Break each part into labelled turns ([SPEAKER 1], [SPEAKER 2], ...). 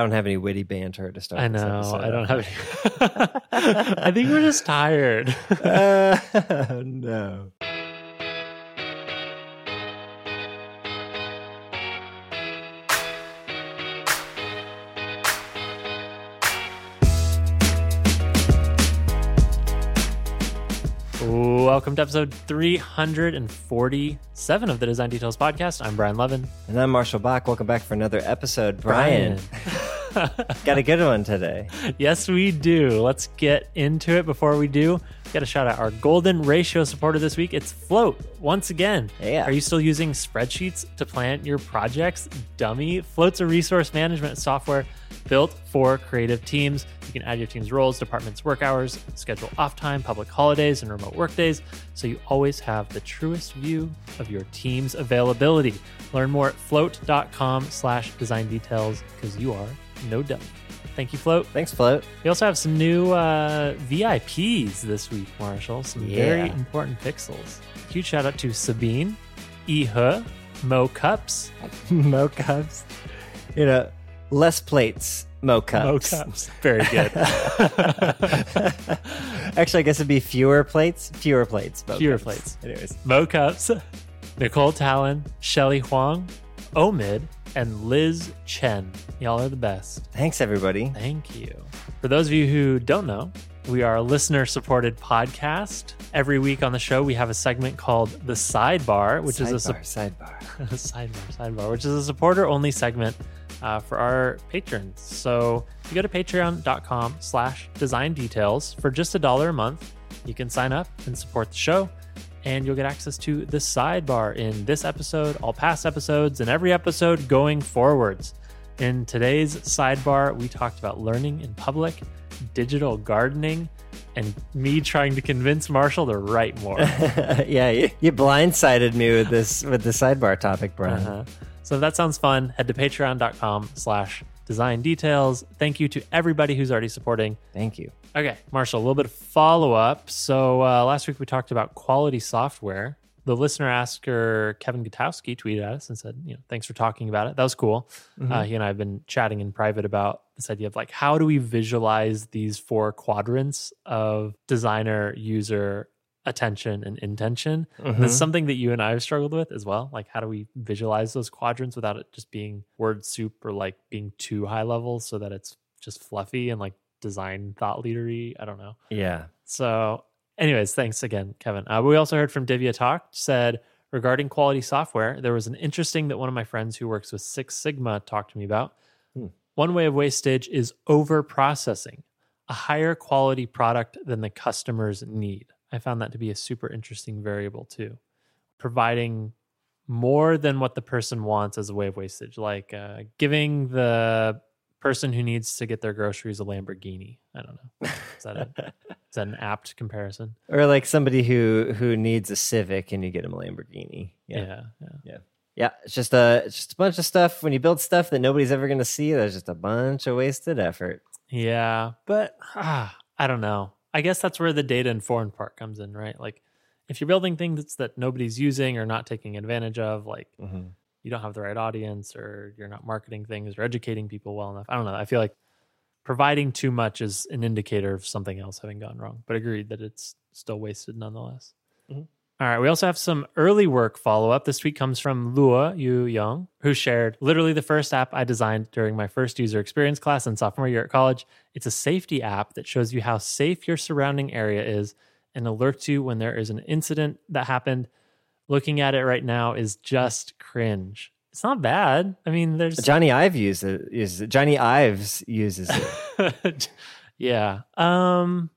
[SPEAKER 1] I don't have any witty banter to start.
[SPEAKER 2] I know. I don't have. Any... I think we're just tired.
[SPEAKER 1] Uh, no.
[SPEAKER 2] Welcome to episode 347 of the Design Details Podcast. I'm Brian Lovin.
[SPEAKER 1] And I'm Marshall Bock. Welcome back for another episode. Brian, got a good one today.
[SPEAKER 2] yes, we do. Let's get into it. Before we do, got to shout out our golden ratio supporter this week. It's Float once again.
[SPEAKER 1] Yeah.
[SPEAKER 2] Are you still using spreadsheets to plan your projects? Dummy. Float's a resource management software built for creative teams. You can add your team's roles, departments, work hours, schedule off time, public holidays, and remote work days, so you always have the truest view of your team's availability. Learn more at float.com slash design details because you are no dummy. Thank you, Float.
[SPEAKER 1] Thanks, Float.
[SPEAKER 2] We also have some new uh, VIPs this week, Marshall. Some very important pixels. Huge shout out to Sabine, Ihe, Mo Cups,
[SPEAKER 1] Mo cups. You know, less plates, Mo cups.
[SPEAKER 2] Mo Cups. Very good.
[SPEAKER 1] Actually, I guess it'd be fewer plates. Fewer plates. Mo
[SPEAKER 2] Fewer
[SPEAKER 1] cups.
[SPEAKER 2] plates.
[SPEAKER 1] Anyways.
[SPEAKER 2] Mo Cups, Nicole Talon, Shelly Huang, Omid, and Liz Chen. Y'all are the best.
[SPEAKER 1] Thanks, everybody.
[SPEAKER 2] Thank you. For those of you who don't know, we are a listener supported podcast. Every week on the show, we have a segment called The Sidebar, which is a
[SPEAKER 1] sidebar, sidebar.
[SPEAKER 2] sidebar, sidebar, which is a supporter only segment uh, for our patrons. So if you go to patreon.com slash design details for just a dollar a month, you can sign up and support the show. And you'll get access to the sidebar in this episode, all past episodes, and every episode going forwards. In today's sidebar, we talked about learning in public, digital gardening, and me trying to convince Marshall to write more.
[SPEAKER 1] yeah, you, you blindsided me with this with the sidebar topic, Brian.
[SPEAKER 2] Uh-huh. So if that sounds fun, head to patreon.com slash design details. Thank you to everybody who's already supporting.
[SPEAKER 1] Thank you.
[SPEAKER 2] Okay, Marshall, a little bit of follow up. So uh, last week we talked about quality software. The listener asker Kevin Gutowski tweeted at us and said, you know, thanks for talking about it. That was cool. Uh, he and I have been chatting in private about this idea of like, how do we visualize these four quadrants of designer, user, attention, and intention?
[SPEAKER 1] Mm-hmm.
[SPEAKER 2] It's something that you and I have struggled with as well. Like, how do we visualize those quadrants without it just being word soup or like being too high level so that it's just fluffy and like design thought leadery? I don't know.
[SPEAKER 1] Yeah.
[SPEAKER 2] So, anyways, thanks again, Kevin. Uh, we also heard from Divya Talk said regarding quality software, there was an interesting that one of my friends who works with Six Sigma talked to me about.
[SPEAKER 1] Hmm.
[SPEAKER 2] One way of wastage is over processing a higher quality product than the customers need. I found that to be a super interesting variable too. Providing more than what the person wants as a way of wastage, like uh, giving the person who needs to get their groceries a Lamborghini. I don't know. Is that a, is that an apt comparison?
[SPEAKER 1] Or like somebody who who needs a Civic and you get him a Lamborghini. Yeah.
[SPEAKER 2] Yeah. yeah.
[SPEAKER 1] Yeah, it's just a it's just a bunch of stuff. When you build stuff that nobody's ever going to see, there's just a bunch of wasted effort.
[SPEAKER 2] Yeah, but ah, I don't know. I guess that's where the data informed part comes in, right? Like if you're building things that nobody's using or not taking advantage of, like you don't have the right audience or you're not marketing things or educating people well enough. I don't know. I feel like providing too much is an indicator of something else having gone wrong, but agreed that it's still wasted nonetheless.
[SPEAKER 1] Mhm.
[SPEAKER 2] All right, we also have some early work follow up. This week comes from Lua Yu Young, who shared literally the first app I designed during my first user experience class in sophomore year at college. It's a safety app that shows you how safe your surrounding area is and alerts you when there is an incident that happened. Looking at it right now is just cringe. It's not bad. I mean, there's
[SPEAKER 1] Jony Ive uses. Uses it. Jony Ives uses it.
[SPEAKER 2] yeah. Um,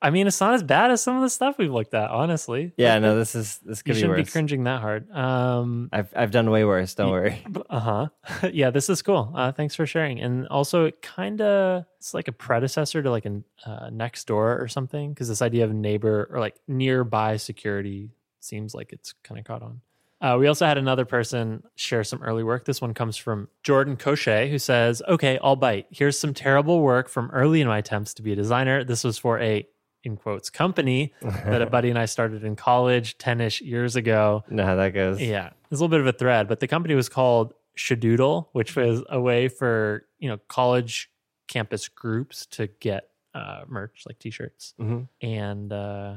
[SPEAKER 2] I mean, it's not as bad as some of the stuff we've looked at, honestly.
[SPEAKER 1] yeah, no, this is this
[SPEAKER 2] you
[SPEAKER 1] could be
[SPEAKER 2] shouldn't be cringing that hard. Um,
[SPEAKER 1] I've I've done way worse. Don't worry.
[SPEAKER 2] uh huh. yeah, this is cool. Uh, thanks for sharing. And also, it kind of it's like a predecessor to like a uh, Nextdoor or something because this idea of neighbor or like nearby security seems like it's kind of caught on. Uh, we also had another person share some early work. This one comes from Jordan Cochet, who says, Okay, I'll bite. Here's some terrible work from early in my attempts to be a designer. This was for a, in quotes, company that a buddy and I started in college 10 ish years ago.
[SPEAKER 1] know how that goes.
[SPEAKER 2] Yeah, It's a little bit of a thread, but the company was called Shadoodle, which was a way for you know college campus groups to get uh, merch like T-shirts,
[SPEAKER 1] Mhm.
[SPEAKER 2] and uh,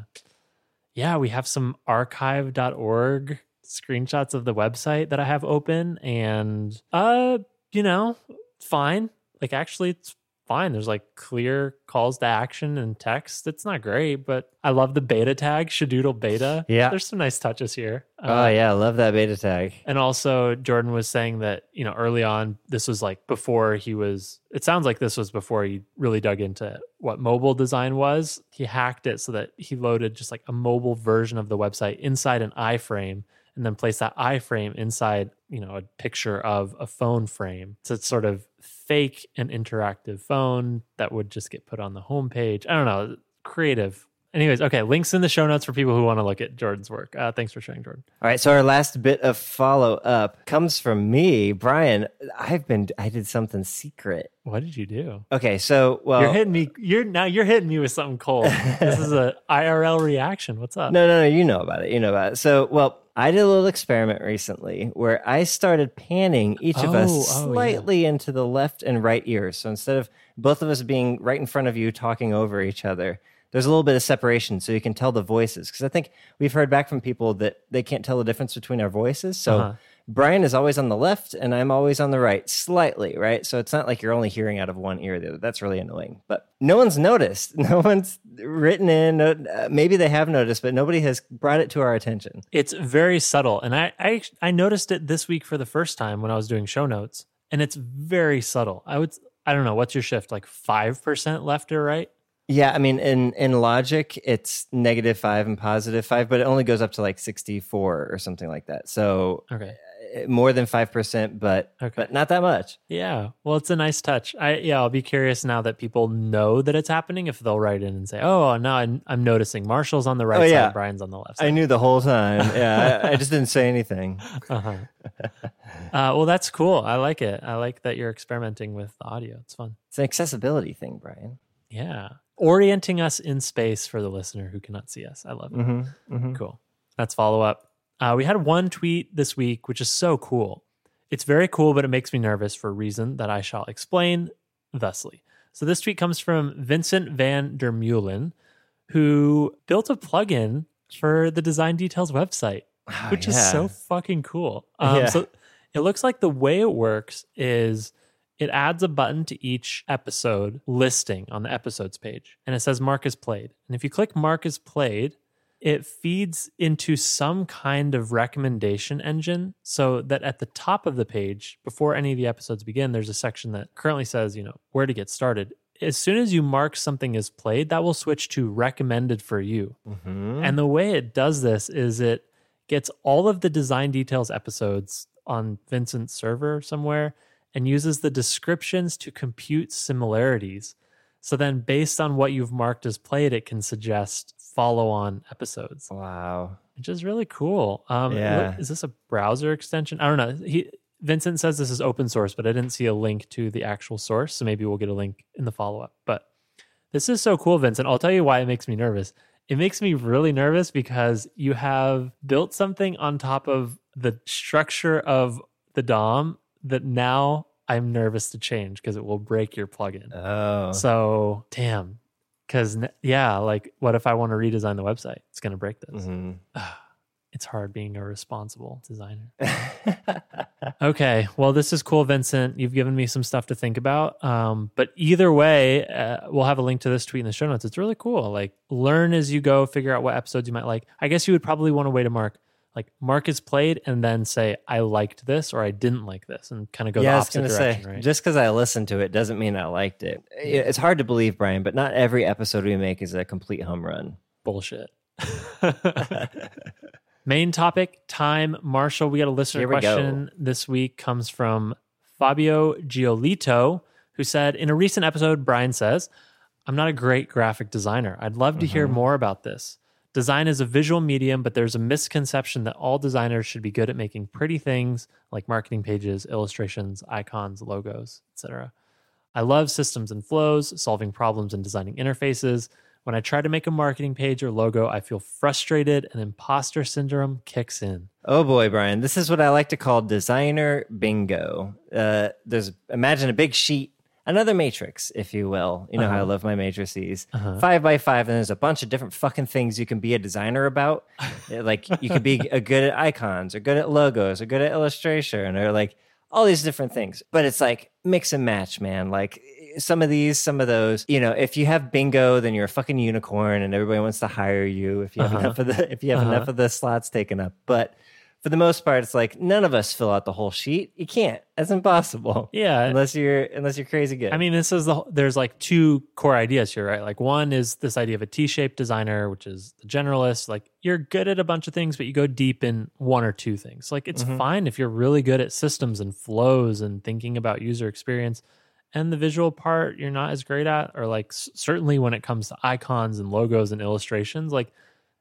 [SPEAKER 2] yeah, we have some archive.org screenshots of the website that I have open, and uh, you know, fine. Like actually, it's fine. There's like clear calls to action and text. It's not great, but I love the beta tag, Shadoodle Beta.
[SPEAKER 1] Yeah.
[SPEAKER 2] there's some nice touches here.
[SPEAKER 1] Oh
[SPEAKER 2] Uh,
[SPEAKER 1] yeah, I love that beta tag.
[SPEAKER 2] and also, Jordan was saying that, you know, early on, this was like before he was, it sounds like this was before he really dug into what mobile design was. He hacked it so that he loaded just like a mobile version of the website inside an iframe and then placed that iframe inside, you know, a picture of a phone frame. to sort of fake an interactive phone that would just get put on the homepage. I don't know, creative. Anyways, okay, links in the show notes for people who want to look at Jordan's work. Uh, thanks for sharing, Jordan.
[SPEAKER 1] All right, so our last bit of follow up comes from me, Brian. I've been I did something secret.
[SPEAKER 2] What did you do?
[SPEAKER 1] Okay, so well,
[SPEAKER 2] you're hitting me. You're now you're hitting me with something cold. this is a IRL reaction. What's up?
[SPEAKER 1] No, no, no. You know about it. You know about it. So, well, I did a little experiment recently where I started panning each of us
[SPEAKER 2] Oh, oh, yeah.
[SPEAKER 1] slightly into the left and right ears. So instead of both of us being right in front of you talking over each other, there's a little bit of separation so you can tell the voices. Because I think we've heard back from people that they can't tell the difference between our voices. So
[SPEAKER 2] Uh-huh.
[SPEAKER 1] Brian is always on the left and I'm always on the right, slightly, right? So it's not like you're only hearing out of one ear or the other. That's really annoying. But no one's noticed. No one's written in. Uh, maybe they have noticed, but nobody has brought it to our attention.
[SPEAKER 2] It's very subtle, and I, I I noticed it this week for the first time when I was doing show notes, and it's very subtle. I would I don't know what's your shift like five percent left or right.
[SPEAKER 1] Yeah, I mean, in in logic, it's negative five and positive five, but it only goes up to like sixty four or something like that. So
[SPEAKER 2] Okay.
[SPEAKER 1] More than five percent, but
[SPEAKER 2] Okay.
[SPEAKER 1] but not that much.
[SPEAKER 2] Yeah. Well, it's a nice touch. I yeah, I'll be curious now that people know that it's happening if they'll write in and say, "Oh, now I'm, I'm noticing Marshall's on the right
[SPEAKER 1] Oh,
[SPEAKER 2] side. Brian's on the left."
[SPEAKER 1] I knew the whole time. Yeah, I, I just didn't say anything.
[SPEAKER 2] Uh-huh. uh, well, that's cool. I like it. I like that you're experimenting with the audio. It's fun.
[SPEAKER 1] It's an accessibility thing, Brian.
[SPEAKER 2] Yeah. Orienting us in space for the listener who cannot see us. I love it.
[SPEAKER 1] Mm-hmm, mm-hmm.
[SPEAKER 2] Cool. That's follow up. Uh, we had one tweet this week, which is so cool. It's very cool, but it makes me nervous for a reason that I shall explain thusly. So this tweet comes from Vincent van der Meulen, who built a plugin for the Design Details website, which is so fucking cool. Um,
[SPEAKER 1] Yeah.
[SPEAKER 2] So it looks like the way it works is it adds a button to each episode listing on the episodes page, and it says Mark is played. And if you click Mark is played, it feeds into some kind of recommendation engine so that at the top of the page, before any of the episodes begin, there's a section that currently says, you know, where to get started. As soon as you mark something as played, that will switch to recommended for you.
[SPEAKER 1] Mhm.
[SPEAKER 2] And the way it does this is it gets all of the design details episodes on Vincent's server somewhere and uses the descriptions to compute similarities. So then, based on what you've marked as played, it can suggest follow on episodes,
[SPEAKER 1] Wow.
[SPEAKER 2] which is really cool. Um,
[SPEAKER 1] Yeah.
[SPEAKER 2] Is this a browser extension? I don't know. He, Vincent says this is open source, but I didn't see a link to the actual source. So maybe we'll get a link in the follow up. But this is so cool, Vincent. I'll tell you why it makes me nervous. It makes me really nervous because you have built something on top of the structure of the DOM that now I'm nervous to change because it will break your plugin.
[SPEAKER 1] Oh.
[SPEAKER 2] So, damn. Because, yeah, like, what if I want to redesign the website? It's going to break this.
[SPEAKER 1] Mhm.
[SPEAKER 2] It's hard being a responsible designer. Okay, well, this is cool, Vincent. You've given me some stuff to think about. Um, but either way, uh, we'll have a link to this tweet in the show notes. It's really cool. Like, learn as you go, figure out what episodes you might like. I guess you would probably want to wait a mark, like, mark is played, and then say, I liked this or I didn't like this, and kind of go
[SPEAKER 1] yeah,
[SPEAKER 2] the opposite direction,
[SPEAKER 1] say,
[SPEAKER 2] right?
[SPEAKER 1] just because I listened to it doesn't mean I liked it. It's hard to believe, Brian, but not every episode we make is a complete home run.
[SPEAKER 2] Bullshit. Main topic time. Marshall, we got a listener
[SPEAKER 1] Here we go.
[SPEAKER 2] question this week comes from Fabio Giolito, who said In a recent episode, Brian says, I'm not a great graphic designer. I'd love to hear mm-hmm. more about this. Design is a visual medium, but there's a misconception that all designers should be good at making pretty things like marketing pages, illustrations, icons, logos, etc. I love systems and flows, solving problems and designing interfaces, When I try to make a marketing page or logo, I feel frustrated and imposter syndrome kicks in.
[SPEAKER 1] Oh boy, Brian, this is what I like to call designer bingo. Uh, there's imagine a big sheet, another matrix, if you will. You know how I love my matrices. Five by five, and there's a bunch of different fucking things you can be a designer about. Uh, like you could be a good at icons, or good at logos, or good at illustration, or like all these different things. But it's like mix and match, man. Like some of these, some of those. You know, if you have bingo, then you're a fucking unicorn, and everybody wants to hire you. If you have
[SPEAKER 2] Uh-huh.
[SPEAKER 1] enough of the, if you have
[SPEAKER 2] Uh-huh.
[SPEAKER 1] enough of the slots taken up, but for the most part, it's like none of us fill out the whole sheet. You can't. That's impossible.
[SPEAKER 2] Yeah.
[SPEAKER 1] Unless you're unless you're crazy good.
[SPEAKER 2] I mean, this is the there's like two core ideas here, right? Like one is this idea of a T-shaped designer, which is the generalist. Like you're good at a bunch of things, but you go deep in one or two things. Like it's mm-hmm. fine if you're really good at systems and flows and thinking about user experience. And the visual part you're not as great at, or like certainly when it comes to icons and logos and illustrations, like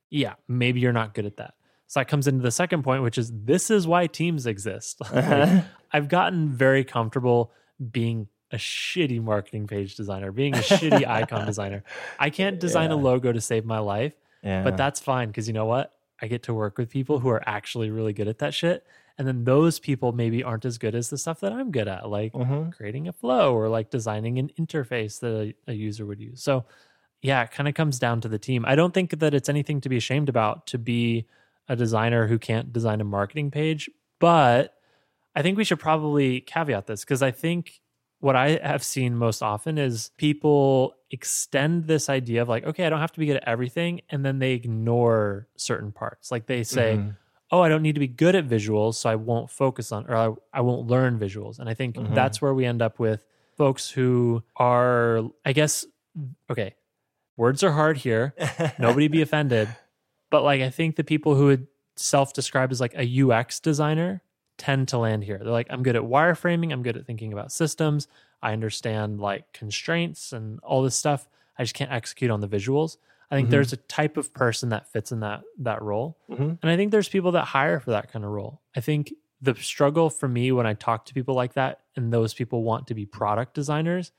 [SPEAKER 2] yeah, maybe you're not good at that. So that comes into the second point, which is this is why teams exist. Like, I've gotten very comfortable being a shitty marketing page designer, being a shitty icon designer. I can't design a logo to save my life,
[SPEAKER 1] yeah.
[SPEAKER 2] but that's fine because you know what? I get to work with people who are actually really good at that shit. And then those people maybe aren't as good as the stuff that I'm good at, like
[SPEAKER 1] Mhm.
[SPEAKER 2] creating a flow or like designing an interface that a, a user would use. So, yeah, it kind of comes down to the team. I don't think that it's anything to be ashamed about to be a designer who can't design a marketing page, but I think we should probably caveat this because I think what I have seen most often is people extend this idea of like, okay, I don't have to be good at everything. And then they ignore certain parts. Like they say,
[SPEAKER 1] Mhm.
[SPEAKER 2] oh, I don't need to be good at visuals, so I won't focus on or I, I won't learn visuals. And I think
[SPEAKER 1] Mhm.
[SPEAKER 2] that's where we end up with folks who are, I guess, okay, words are hard here. Nobody be offended. But like, I think the people who would self describe as like a UX designer tend to land here. They're like, I'm good at wireframing. I'm good at thinking about systems. I understand like constraints and all this stuff. I just can't execute on the visuals. I think
[SPEAKER 1] Mhm.
[SPEAKER 2] there's a type of person that fits in that that role.
[SPEAKER 1] Mhm.
[SPEAKER 2] And I think there's people that hire for that kind of role. I think the struggle for me when I talk to people like that and those people want to be product designers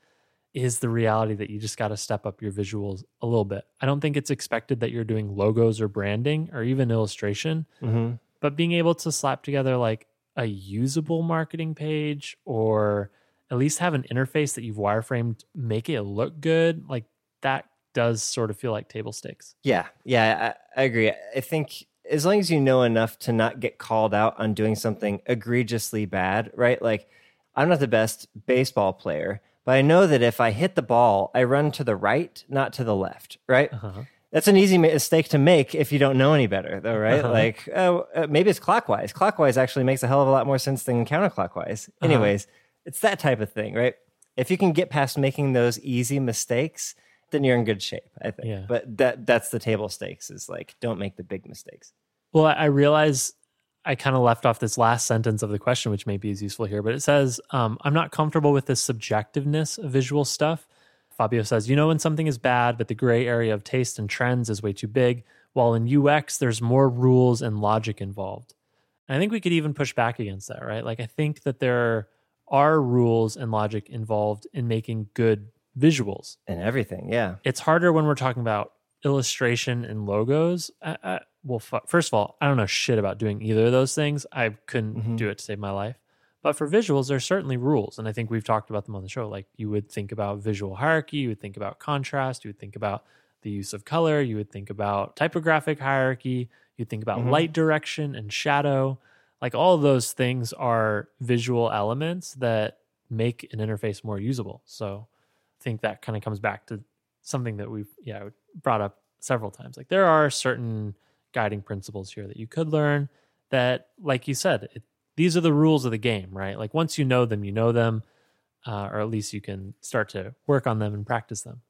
[SPEAKER 2] is the reality that you just got to step up your visuals a little bit. I don't think it's expected that you're doing logos or branding or even illustration,
[SPEAKER 1] Mhm.
[SPEAKER 2] but being able to slap together like a usable marketing page or at least have an interface that you've wireframed, make it look good, like that does sort of feel like table stakes.
[SPEAKER 1] Yeah, yeah, I, I agree. I think as long as you know enough to not get called out on doing something egregiously bad, right? Like, I'm not the best baseball player, but I know that if I hit the ball, I run to the right, not to the left, right?
[SPEAKER 2] Uh-huh.
[SPEAKER 1] That's an easy mistake to make if you don't know any better, though, right?
[SPEAKER 2] Uh-huh.
[SPEAKER 1] Like, oh, uh, maybe it's clockwise. Clockwise actually makes a hell of a lot more sense than counterclockwise.
[SPEAKER 2] Uh-huh.
[SPEAKER 1] Anyways, it's that type of thing, right? If you can get past making those easy mistakes, then you're in good shape, I think.
[SPEAKER 2] Yeah.
[SPEAKER 1] But that that's the table stakes is like don't make the big mistakes.
[SPEAKER 2] Well, I I realize I kind of left off this last sentence of the question, which maybe is useful here, but it says, um, I'm not comfortable with the subjectiveness of visual stuff. Fabio says, You know, when something is bad, but the gray area of taste and trends is way too big, while in UX, there's more rules and logic involved. And I think we could even push back against that, right? Like, I think that there are rules and logic involved in making good visuals
[SPEAKER 1] And everything, yeah.
[SPEAKER 2] it's harder when we're talking about illustration and logos. I, I, well, fu- first of all, I don't know shit about doing either of those things. I couldn't
[SPEAKER 1] Mhm.
[SPEAKER 2] do it to save my life. But for visuals, there's certainly rules, and I think we've talked about them on the show. Like you would think about visual hierarchy, you would think about contrast, you would think about the use of color, you would think about typographic hierarchy, you'd think about
[SPEAKER 1] Mhm.
[SPEAKER 2] light direction and shadow. Like all those things are visual elements that make an interface more usable. So I think that kind of comes back to something that we've yeah brought up several times. Like there are certain guiding principles here that you could learn that, like you said, it, these are the rules of the game, right? Like once you know them, you know them, uh, or at least you can start to work on them and practice them.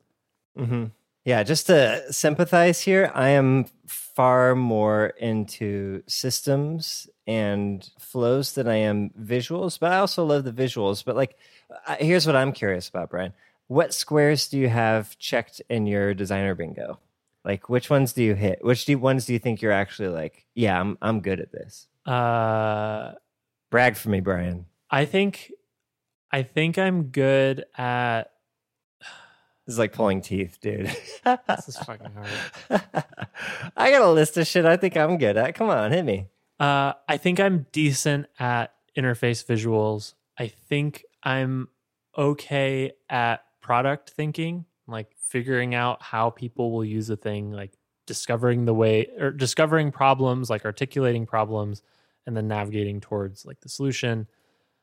[SPEAKER 1] hmm Yeah, just to sympathize here, I am far more into systems and flows than I am visuals, but I also love the visuals. But like, uh, here's what I'm curious about, Brian. What squares do you have checked in your designer bingo? Like, which ones do you hit? Which do, ones do you think you're actually like, yeah, I'm I'm good at this?
[SPEAKER 2] Uh,
[SPEAKER 1] Brag for me, Brian.
[SPEAKER 2] I think, I think I'm good at.
[SPEAKER 1] This is like pulling teeth, dude.
[SPEAKER 2] This is fucking hard.
[SPEAKER 1] I got a list of shit I think I'm good at. Come on, hit me.
[SPEAKER 2] Uh, I think I'm decent at interface visuals. I think I'm okay at product thinking, like figuring out how people will use a thing, like discovering the way or discovering problems, like articulating problems, and then navigating towards like the solution.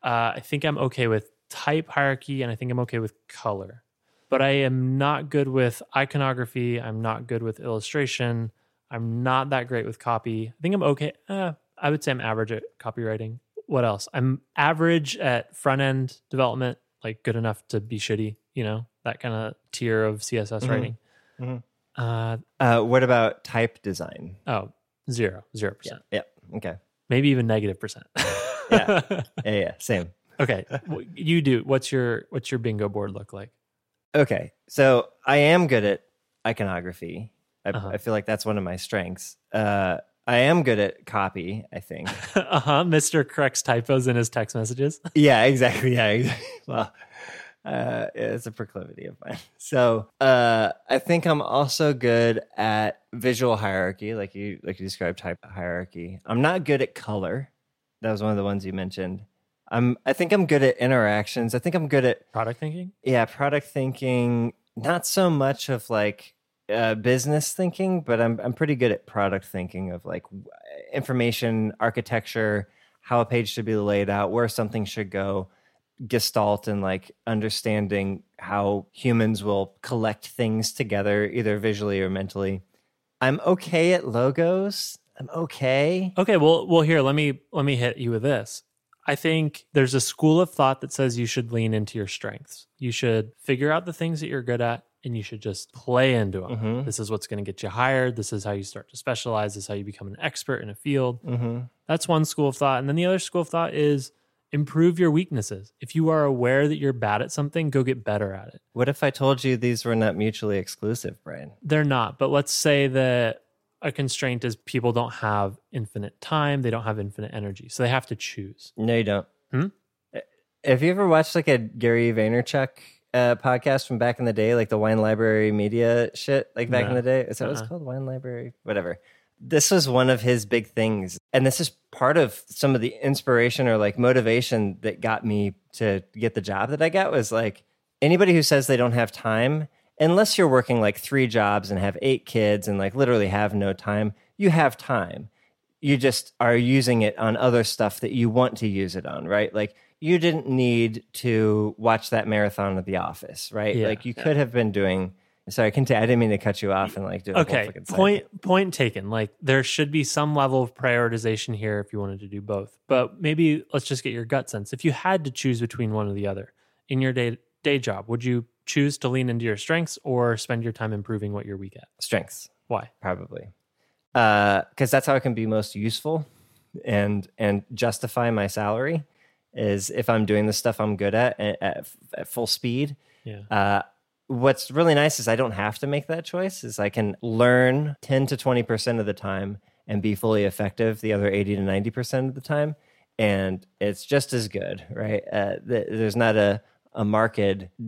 [SPEAKER 2] Uh, I think I'm okay with type hierarchy, and I think I'm okay with color. But I am not good with iconography. I'm not good with illustration. I'm not that great with copy. I think I'm okay. Uh, I would say I'm average at copywriting. What else? I'm average at front end development, like good enough to be shitty, you know, that kind of tier of CSS
[SPEAKER 1] Mhm.
[SPEAKER 2] writing.
[SPEAKER 1] Mhm.
[SPEAKER 2] Uh,
[SPEAKER 1] Uh, what about type design?
[SPEAKER 2] oh, zero, zero percent,
[SPEAKER 1] Yeah. Okay.
[SPEAKER 2] maybe even negative percent.
[SPEAKER 1] Yeah. Yeah. Yeah. Same.
[SPEAKER 2] okay, you do. What's your what's your bingo board look like?
[SPEAKER 1] Okay. So I am good at iconography. I,
[SPEAKER 2] Uh-huh.
[SPEAKER 1] I feel like that's one of my strengths. Uh, I am good at copy, I think.
[SPEAKER 2] uh huh. Mister corrects typos in his text messages.
[SPEAKER 1] yeah, exactly. Yeah. Exactly. Well, uh, it's a proclivity of mine. So uh, I think I'm also good at visual hierarchy, like you like you described type hierarchy. I'm not good at color. That was one of the ones you mentioned. I'm. I think I'm good at interactions. I think I'm good at
[SPEAKER 2] Product thinking.
[SPEAKER 1] yeah product thinking. Not so much of like uh, business thinking, but I'm I'm pretty good at product thinking of like information architecture, how a page should be laid out, where something should go, gestalt, and like understanding how humans will collect things together, either visually or mentally. I'm okay at logos. I'm okay.
[SPEAKER 2] Okay, well, well, here let me let me hit you with this. I think there's a school of thought that says you should lean into your strengths. You should figure out the things that you're good at, and you should just play into them.
[SPEAKER 1] Mhm.
[SPEAKER 2] This is what's going to get you hired. This is how you start to specialize. This is how you become an expert in a field.
[SPEAKER 1] Mm-hmm.
[SPEAKER 2] That's one school of thought. And then the other school of thought is improve your weaknesses. If you are aware that you're bad at something, go get better at it.
[SPEAKER 1] What if I told you these were not mutually exclusive, Brian?
[SPEAKER 2] They're not, but let's say that a constraint is people don't have infinite time, they don't have infinite energy. So they have to choose.
[SPEAKER 1] No, you don't.
[SPEAKER 2] Hmm?
[SPEAKER 1] Have you ever watched like a Gary Vaynerchuk uh, podcast from back in the day, like the Wine Library Media shit, like back in the day? Is that what
[SPEAKER 2] Uh-uh.
[SPEAKER 1] it's called? Wine Library, whatever. This was one of his big things, and this is part of some of the inspiration or like motivation that got me to get the job that I got. Was like anybody who says they don't have time, unless you're working like three jobs and have eight kids and like literally have no time, you have time you just are using it on other stuff that you want to use it on, right? Like you didn't need to watch that marathon of The Office, right?
[SPEAKER 2] Yeah.
[SPEAKER 1] like you could have been doing. Sorry, I, can t- I didn't mean to cut you off and like do a
[SPEAKER 2] Okay, point point taken. Like there should be some level of prioritization here if you wanted to do both. But maybe let's just get your gut sense. If you had to choose between one or the other in your day day job, would you choose to lean into your strengths or spend your time improving what you're weak at?
[SPEAKER 1] strengths
[SPEAKER 2] Why?
[SPEAKER 1] probably, because that's how I can be most useful and and justify my salary is if I'm doing the stuff I'm good at at, at, at full speed.
[SPEAKER 2] Yeah.
[SPEAKER 1] Uh, what's really nice is I don't have to make that choice. Is I can learn ten to twenty percent of the time and be fully effective the other eighty to ninety percent of the time, and it's just as good, right? Uh, th- there's not a a marked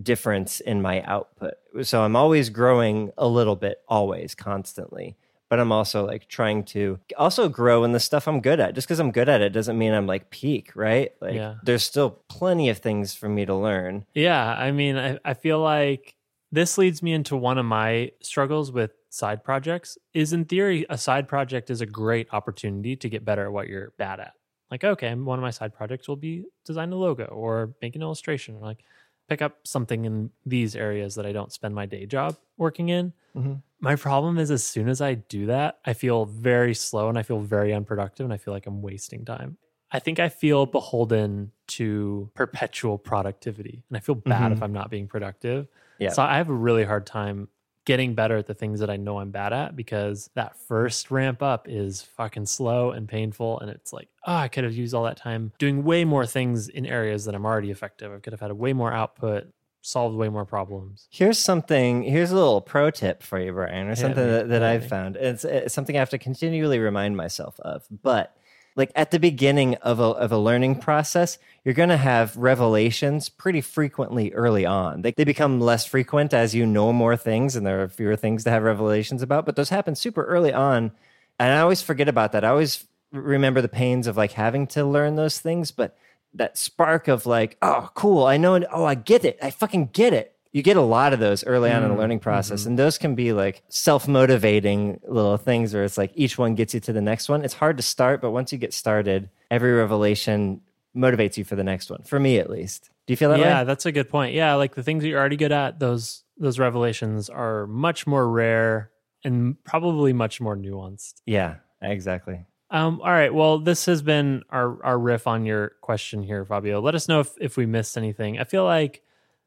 [SPEAKER 1] difference in my output, so I'm always growing a little bit, always, constantly. But I'm also like trying to also grow in the stuff I'm good at. Just because I'm good at it doesn't mean I'm like peak, right? Like
[SPEAKER 2] Yeah.
[SPEAKER 1] there's still plenty of things for me to learn.
[SPEAKER 2] Yeah, I mean, I, I feel like this leads me into one of my struggles with side projects. Is in theory, a side project is a great opportunity to get better at what you're bad at. Like, okay, one of my side projects will be design a logo or make an illustration or like pick up something in these areas that I don't spend my day job working in.
[SPEAKER 1] Mhm.
[SPEAKER 2] My problem is as soon as I do that, I feel very slow and I feel very unproductive and I feel like I'm wasting time. I think I feel beholden to perpetual productivity and I feel bad
[SPEAKER 1] Mhm.
[SPEAKER 2] if I'm not being productive.
[SPEAKER 1] Yeah.
[SPEAKER 2] So I have a really hard time getting better at the things that I know I'm bad at because that first ramp up is fucking slow and painful. And it's like, oh, I could have used all that time doing way more things in areas that I'm already effective. I could have had way more output, solved way more problems.
[SPEAKER 1] Here's something. Here's a little pro tip for you, Brian, or something
[SPEAKER 2] me,
[SPEAKER 1] that, that I've found. It's, it's something I have to continually remind myself of. But like at the beginning of a of a learning process, you're going to have revelations pretty frequently early on. They they become less frequent as you know more things and there are fewer things to have revelations about, but those happen super early on. And I always forget about that. I always remember the pains of like having to learn those things, but that spark of like, oh, cool, I know, oh, I get it, I fucking get it. You get a lot of those early on in the learning process, and those can be like self motivating little things where it's like each one gets you to the next one. It's hard to start, but once you get started, every revelation motivates you for the next one. For me, at least. Do you feel that
[SPEAKER 2] yeah,
[SPEAKER 1] way?
[SPEAKER 2] that's a good point. Yeah, like the things that you're already good at, those those revelations are much more rare and probably much more nuanced.
[SPEAKER 1] Yeah, exactly.
[SPEAKER 2] Um, all right. Well, this has been our our riff on your question here, Fabio. Let us know if if we missed anything. I feel like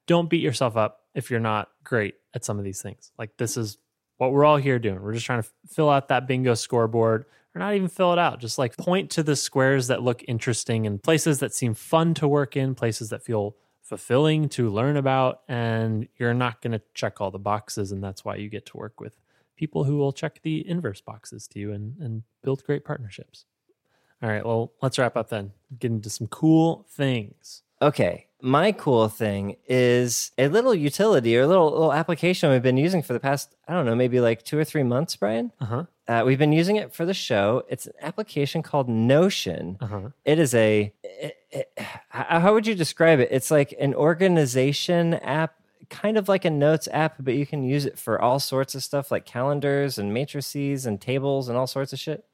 [SPEAKER 2] don't beat yourself up if you're not great at some of these things. Like this is what we're all here doing. We're just trying to fill out that bingo scoreboard or not even fill it out. Just like point to the squares that look interesting and places that seem fun to work in, places that feel fulfilling to learn about. And you're not going to check all the boxes. And that's why you get to work with people who will check the inverse boxes to you and, and build great partnerships. All right. Well, let's wrap up then. Get into some cool things.
[SPEAKER 1] Okay. My cool thing is a little utility or a little, little application we've been using for the past, I don't know, maybe like two or three months, Brian.
[SPEAKER 2] Uh-huh.
[SPEAKER 1] Uh, we've been using it for the show. It's an application called Notion.
[SPEAKER 2] Uh-huh.
[SPEAKER 1] It is a, it, it, how how would you describe it? It's like an organization app, kind of like a notes app, but you can use it for all sorts of stuff like calendars and matrices and tables and all sorts of shit.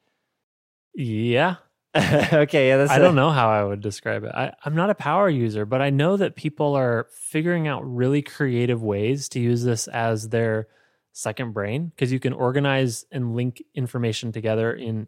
[SPEAKER 2] Yeah.
[SPEAKER 1] okay, yeah, that's
[SPEAKER 2] I don't know how I would describe it. I, I'm not a power user, but I know that people are figuring out really creative ways to use this as their second brain because you can organize and link information together in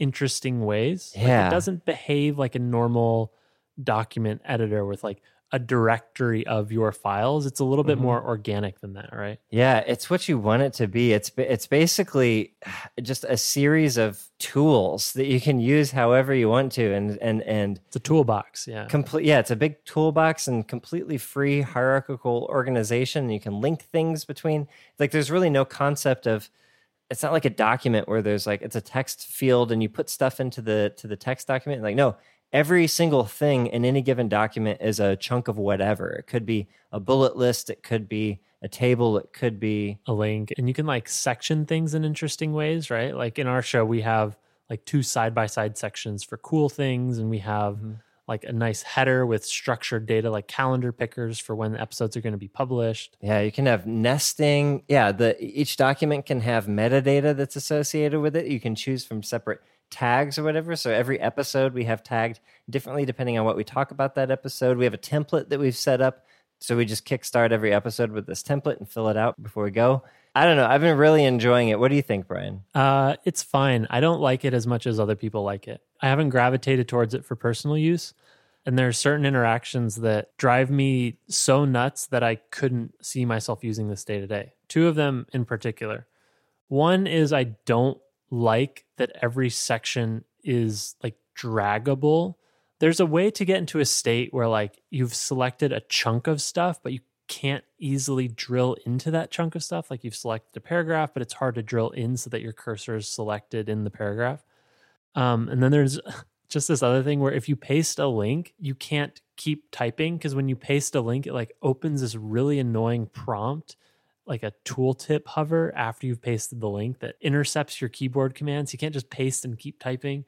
[SPEAKER 2] interesting ways. Like,
[SPEAKER 1] Yeah.
[SPEAKER 2] it doesn't behave like a normal document editor with like a directory of your files. It's a little bit
[SPEAKER 1] Mhm.
[SPEAKER 2] more organic than that, right?
[SPEAKER 1] Yeah, it's what you want it to be. It's it's basically just a series of tools that you can use however you want to, and and and
[SPEAKER 2] It's a toolbox. Yeah.
[SPEAKER 1] complete. Yeah, it's a big toolbox and completely free hierarchical organization. You can link things between. Like, there's really no concept of. It's not like a document where there's like it's a text field and you put stuff into the to the text document. Like, no, every single thing in any given document is a chunk of whatever. It could be a bullet list. It could be a table. It could be
[SPEAKER 2] a link and you can like section things in interesting ways right like in our show we have like two side by side sections for cool things and we have
[SPEAKER 1] Mm-hmm.
[SPEAKER 2] like a nice header with structured data like calendar pickers for when the episodes are going to be published
[SPEAKER 1] Yeah, you can have nesting. Yeah, the each document can have metadata that's associated with it. You can choose from separate tags or whatever. So every episode we have tagged differently depending on what we talk about that episode. We have a template that we've set up. So we just kickstart every episode with this template and fill it out before we go. I don't know. I've been really enjoying it. What do you think, Brian?
[SPEAKER 2] uh it's fine i don't like it as much as other people like it i haven't gravitated towards it for personal use and there are certain interactions that drive me so nuts that i couldn't see myself using this day to day two of them in particular One is I don't like that every section is like draggable. There's a way to get into a state where like you've selected a chunk of stuff, but you can't easily drill into that chunk of stuff. Like you've selected a paragraph, but it's hard to drill in so that your cursor is selected in the paragraph. Um, and then there's just this other thing where if you paste a link, you can't keep typing because when you paste a link, it like opens this really annoying prompt like a tooltip hover after you've pasted the link that intercepts your keyboard commands. You can't just paste and keep typing.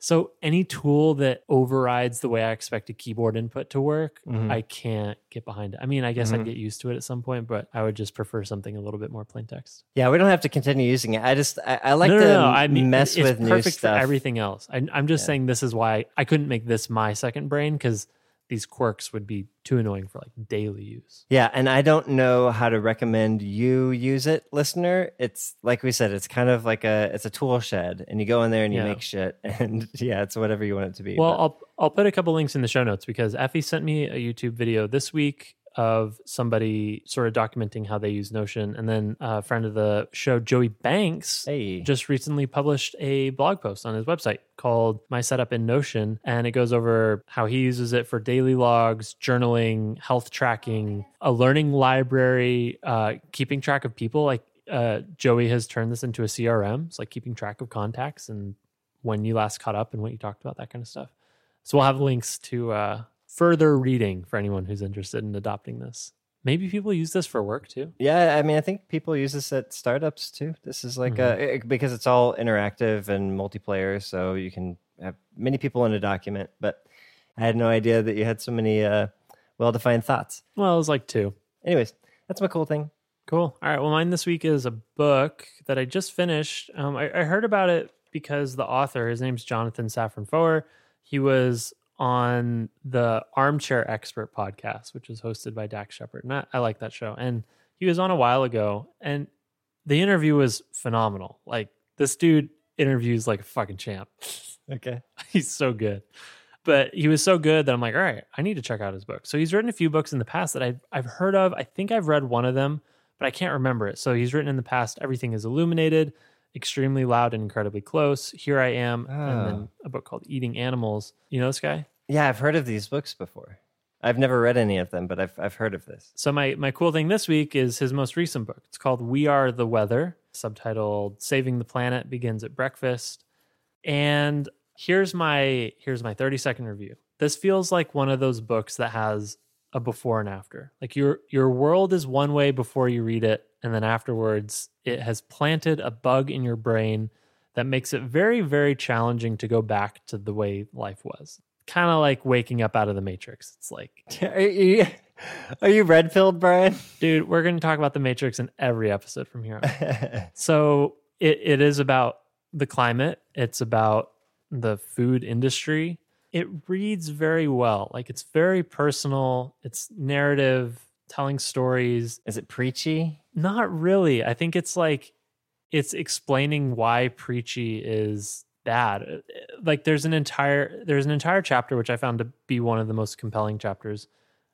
[SPEAKER 2] So any tool that overrides the way I expect a keyboard input to work,
[SPEAKER 1] Mhm.
[SPEAKER 2] I can't get behind it. I mean, I guess
[SPEAKER 1] Mhm.
[SPEAKER 2] I'd get used to it at some point, but I would just prefer something a little bit more plain text.
[SPEAKER 1] Yeah, we don't have to continue using it. I just I, I like
[SPEAKER 2] no,
[SPEAKER 1] to
[SPEAKER 2] no, no. I mean,
[SPEAKER 1] mess
[SPEAKER 2] it's
[SPEAKER 1] with new
[SPEAKER 2] perfect
[SPEAKER 1] stuff.
[SPEAKER 2] for everything else. I, I'm just
[SPEAKER 1] Yeah.
[SPEAKER 2] saying this is why I couldn't make this my second brain because these quirks would be too annoying for like daily use.
[SPEAKER 1] Yeah, and I don't know how to recommend you use it, listener. It's like we said, it's kind of like a it's a tool shed, and you go in there and you
[SPEAKER 2] Yeah.
[SPEAKER 1] make shit, and yeah, it's whatever you want it to be.
[SPEAKER 2] Well,
[SPEAKER 1] but-
[SPEAKER 2] I'll I'll put a couple links in the show notes because Effie sent me a YouTube video this week of somebody sort of documenting how they use Notion, and then a friend of the show, Joey Banks,
[SPEAKER 1] hey,
[SPEAKER 2] just recently published a blog post on his website called My Setup in Notion. And it goes over how he uses it for daily logs, journaling, health tracking, a learning library, uh, keeping track of people. Like uh, Joey has turned this into a CRM. It's like keeping track of contacts and when you last caught up and what you talked about, that kind of stuff. So we'll have links to uh, further reading for anyone who's interested in adopting this. Maybe people use this for work too.
[SPEAKER 1] Yeah, I mean, I think people use this at startups too. This is like a, it- because it's all interactive and multiplayer, so you can have many people in a document. But I had no idea that you had so many uh, well-defined thoughts.
[SPEAKER 2] Well, it was like two.
[SPEAKER 1] Anyways, that's my cool thing.
[SPEAKER 2] Cool. All right. Well, mine this week is a book that I just finished. Um, I, I heard about it because the author, his name's Jonathan Safran Foer, he was on the Armchair Expert podcast, which is hosted by Dax Shepard. And I, I like that show. And he was on a while ago, and the interview was phenomenal. Like, this dude interviews like a fucking champ.
[SPEAKER 1] Okay.
[SPEAKER 2] he's so good. But he was so good that I'm like, all right, I need to check out his book. So he's written a few books in the past that I've I've heard of. I think I've read one of them, but I can't remember it. So he's written in the past, Everything is Illuminated, Extremely Loud and Incredibly Close, Here I Am, and
[SPEAKER 1] Oh.
[SPEAKER 2] then ah. a book called Eating Animals. You know this guy?
[SPEAKER 1] Yeah, I've heard of these books before. I've never read any of them, but I've I've heard of this.
[SPEAKER 2] So my my cool thing this week is his most recent book. It's called We Are the Weather, subtitled Saving the Planet Begins at Breakfast. And here's my here's my 30 second review. This feels like one of those books that has a before and after. Like your your world is one way before you read it and then afterwards it has planted a bug in your brain that makes it very very challenging to go back to the way life was. Kind of like waking up out of the matrix. It's like
[SPEAKER 1] Are you, are you red pilled, Brian?
[SPEAKER 2] Dude, we're going to talk about the Matrix in every episode from here on. so it, it is about the climate. It's about the food industry. It reads very well. Like it's very personal. It's narrative, telling stories.
[SPEAKER 1] Is it preachy?
[SPEAKER 2] Not really. I think it's like it's explaining why preachy is bad. Like there's an entire there's an entire chapter which I found to be one of the most compelling chapters.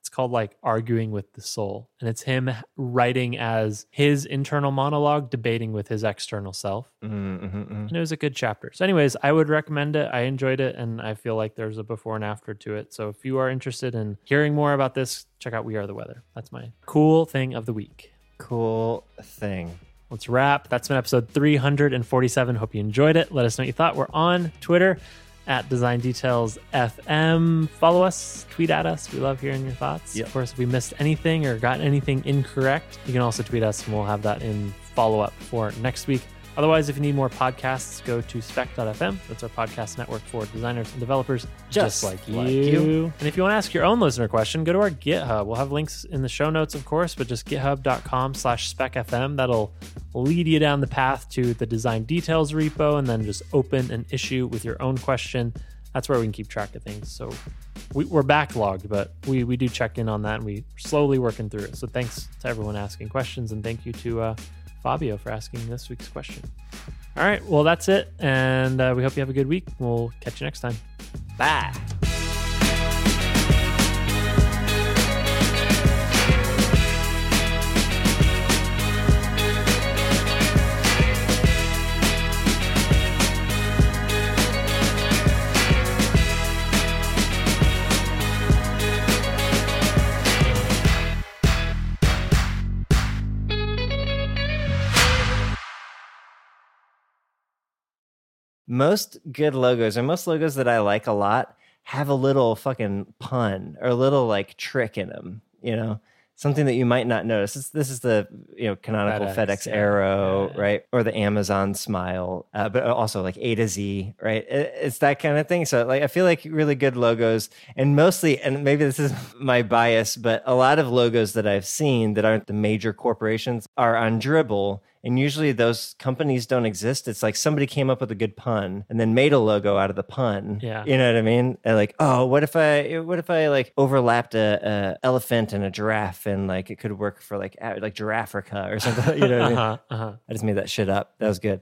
[SPEAKER 2] It's called like arguing with the soul, and it's him writing as his internal monologue, debating with his external self.
[SPEAKER 1] Mm-hmm,
[SPEAKER 2] And it was a good chapter. So, anyways, I would recommend it. I enjoyed it, and I feel like there's a before and after to it. So, if you are interested in hearing more about this, check out We Are the Weather. That's my cool thing of the week.
[SPEAKER 1] Cool thing.
[SPEAKER 2] Let's wrap. That's been episode 347. Hope you enjoyed it. Let us know what you thought. We're on Twitter at Design Details FM. Follow us, tweet at us. We love hearing your thoughts.
[SPEAKER 1] Yep.
[SPEAKER 2] Of course, if we missed anything or got anything incorrect, you can also tweet us and we'll have that in follow up for next week. Otherwise, if you need more podcasts, go to spec.fm. That's our podcast network for designers and developers just,
[SPEAKER 1] Just
[SPEAKER 2] like,
[SPEAKER 1] like
[SPEAKER 2] you.
[SPEAKER 1] you.
[SPEAKER 2] And if you want to ask your own listener question, go to our GitHub. We'll have links in the show notes, of course, but just github.com slash specfm. That'll lead you down the path to the design details repo and then just open an issue with your own question. That's where we can keep track of things. So we, we're backlogged, but we, we do check in on that and we're slowly working through it. So thanks to everyone asking questions and thank you to uh, Fabio for asking this week's question. All right, well, that's it. And uh, we hope you have a good week. We'll catch you next time.
[SPEAKER 1] Bye. Most good logos or most logos that I like a lot have a little fucking pun or a little like trick in them, you know, something that you might not notice. This, this is the you know canonical
[SPEAKER 2] FedEx,
[SPEAKER 1] FedEx,
[SPEAKER 2] yeah.
[SPEAKER 1] arrow,
[SPEAKER 2] Yeah.
[SPEAKER 1] right, or the Amazon smile, uh, but also like A to Z, right? It- it's that kind of thing. So like I feel like really good logos, and mostly, and maybe this is my bias, but a lot of logos that I've seen that aren't the major corporations are on Dribbble. And usually those companies don't exist. It's like somebody came up with a good pun and then made a logo out of the pun.
[SPEAKER 2] Yeah.
[SPEAKER 1] You know what I mean? And like, oh, what if I, what if I like overlapped a, a elephant and a giraffe and like it could work for like, like Giraffrica or something. You know what I mean?
[SPEAKER 2] Uh-huh, uh-huh.
[SPEAKER 1] I just made that shit up. That was good.